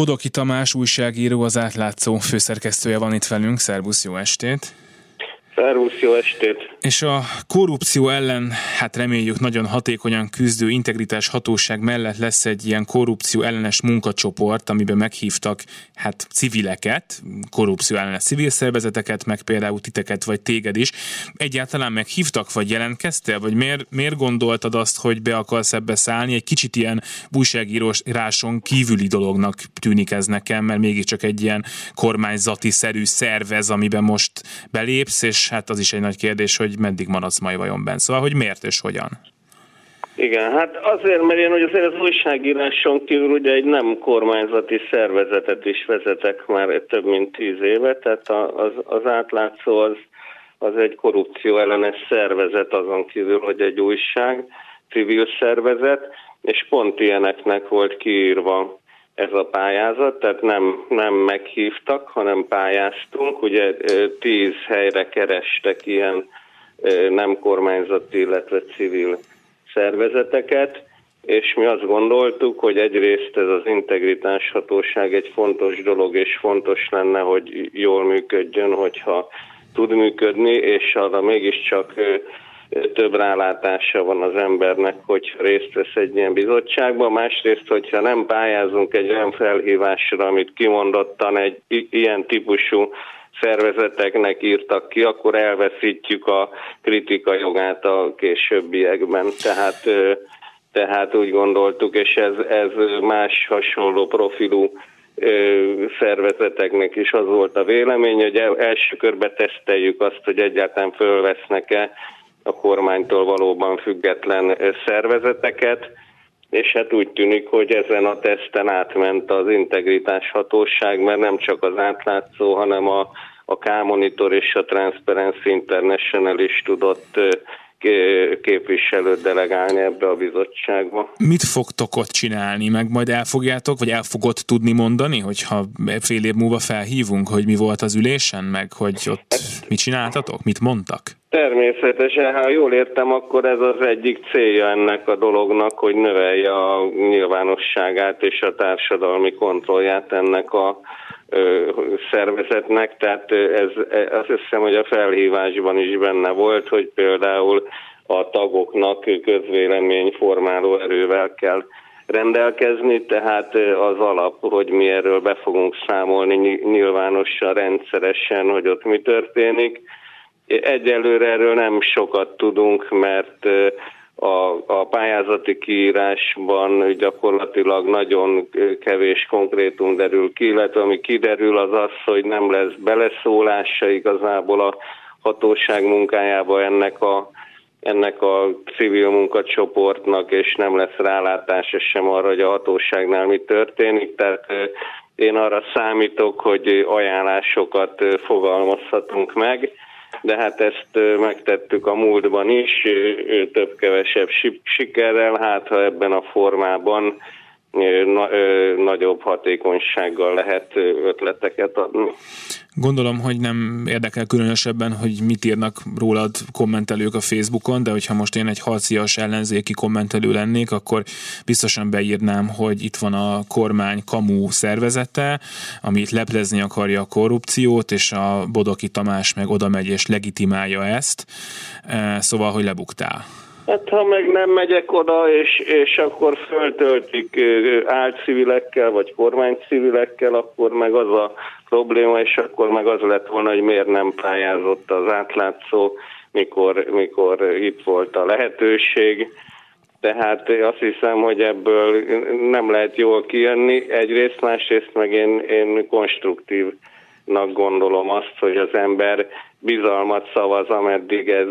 Bodoki Tamás újságíró, az átlátszó főszerkesztője van itt velünk. Szervusz, jó estét! Szervusz, jó estét! És a korrupció ellen, hát reméljük nagyon hatékonyan küzdő integritás hatóság mellett lesz egy ilyen korrupció ellenes munkacsoport, amiben meghívtak hát civileket, korrupció ellenes civil szervezeteket, meg például titeket vagy téged is. Egyáltalán meghívtak, vagy jelentkeztél, vagy miért, miért gondoltad azt, hogy be akarsz ebbe szállni? Egy kicsit ilyen újságíráson kívüli dolognak tűnik ez nekem, mert mégiscsak egy ilyen kormányzati szerű szervez, amiben most belépsz, és hát az is egy nagy kérdés, hogy meddig maradsz majd vajon benne. Szóval, hogy miért és hogyan? Igen, hát azért, mert én hogy azért az újságíráson kívül ugye egy nem kormányzati szervezetet is vezetek már több mint tíz éve, tehát az, az átlátszó az, az egy korrupció ellenes szervezet azon kívül, hogy egy újság, civil szervezet, és pont ilyeneknek volt kiírva ez a pályázat, tehát nem, nem meghívtak, hanem pályáztunk. Ugye tíz helyre kerestek ilyen nem kormányzati, illetve civil szervezeteket, és mi azt gondoltuk, hogy egyrészt ez az integritás hatóság egy fontos dolog, és fontos lenne, hogy jól működjön, hogyha tud működni, és arra mégiscsak több rálátása van az embernek, hogy részt vesz egy ilyen bizottságban. Másrészt, hogyha nem pályázunk egy olyan felhívásra, amit kimondottan egy ilyen típusú szervezeteknek írtak ki, akkor elveszítjük a kritika jogát a későbbiekben. Tehát, tehát úgy gondoltuk, és ez, ez más hasonló profilú szervezeteknek is az volt a vélemény, hogy első körbe teszteljük azt, hogy egyáltalán fölvesznek-e a kormánytól valóban független szervezeteket, és hát úgy tűnik, hogy ezen a teszten átment az integritás hatóság, mert nem csak az átlátszó, hanem a, a K-Monitor és a Transparency International is tudott képviselőt delegálni ebbe a bizottságba. Mit fogtok ott csinálni? Meg majd elfogjátok, vagy el fogod tudni mondani, hogyha fél év múlva felhívunk, hogy mi volt az ülésen, meg hogy ott mit csináltatok, mit mondtak? Természetesen, ha jól értem, akkor ez az egyik célja ennek a dolognak, hogy növelje a nyilvánosságát és a társadalmi kontrollját ennek a szervezetnek, tehát ez, azt hiszem, hogy a felhívásban is benne volt, hogy például a tagoknak közvéleményformáló erővel kell rendelkezni, tehát az alap, hogy mi erről be fogunk számolni nyilvánosan, rendszeresen, hogy ott mi történik. Egyelőre erről nem sokat tudunk, mert a, a pályázati kiírásban gyakorlatilag nagyon kevés konkrétum derül ki, illetve ami kiderül az az, hogy nem lesz beleszólása igazából a hatóság munkájába ennek a, ennek a civil munkacsoportnak, és nem lesz rálátása sem arra, hogy a hatóságnál mi történik. Tehát én arra számítok, hogy ajánlásokat fogalmazhatunk meg de hát ezt megtettük a múltban is, több-kevesebb sikerrel, hát ha ebben a formában na, nagyobb hatékonysággal lehet ötleteket adni. Gondolom, hogy nem érdekel különösebben, hogy mit írnak rólad kommentelők a Facebookon, de hogyha most én egy harcias ellenzéki kommentelő lennék, akkor biztosan beírnám, hogy itt van a kormány kamú szervezete, ami itt leplezni akarja a korrupciót, és a Bodoki Tamás meg oda megy és legitimálja ezt. Szóval, hogy lebuktál. Hát ha meg nem megyek oda, és, és akkor föltöltik álcivilekkel, vagy kormánycivilekkel, akkor meg az a probléma, és akkor meg az lett volna, hogy miért nem pályázott az átlátszó, mikor, mikor itt volt a lehetőség. Tehát azt hiszem, hogy ebből nem lehet jól kijönni. Egyrészt, másrészt meg én, én konstruktívnak gondolom azt, hogy az ember bizalmat szavaz, ameddig ez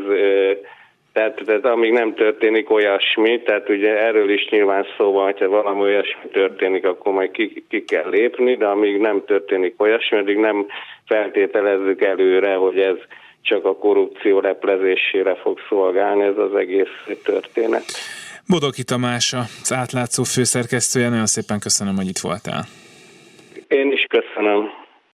tehát, tehát amíg nem történik olyasmi, tehát ugye erről is nyilván szó van, hogyha valami olyasmi történik, akkor majd ki, ki kell lépni, de amíg nem történik olyasmi, addig nem feltételezzük előre, hogy ez csak a korrupció leplezésére fog szolgálni ez az egész történet. Bodoki Tamás, az átlátszó főszerkesztője, nagyon szépen köszönöm, hogy itt voltál. Én is köszönöm.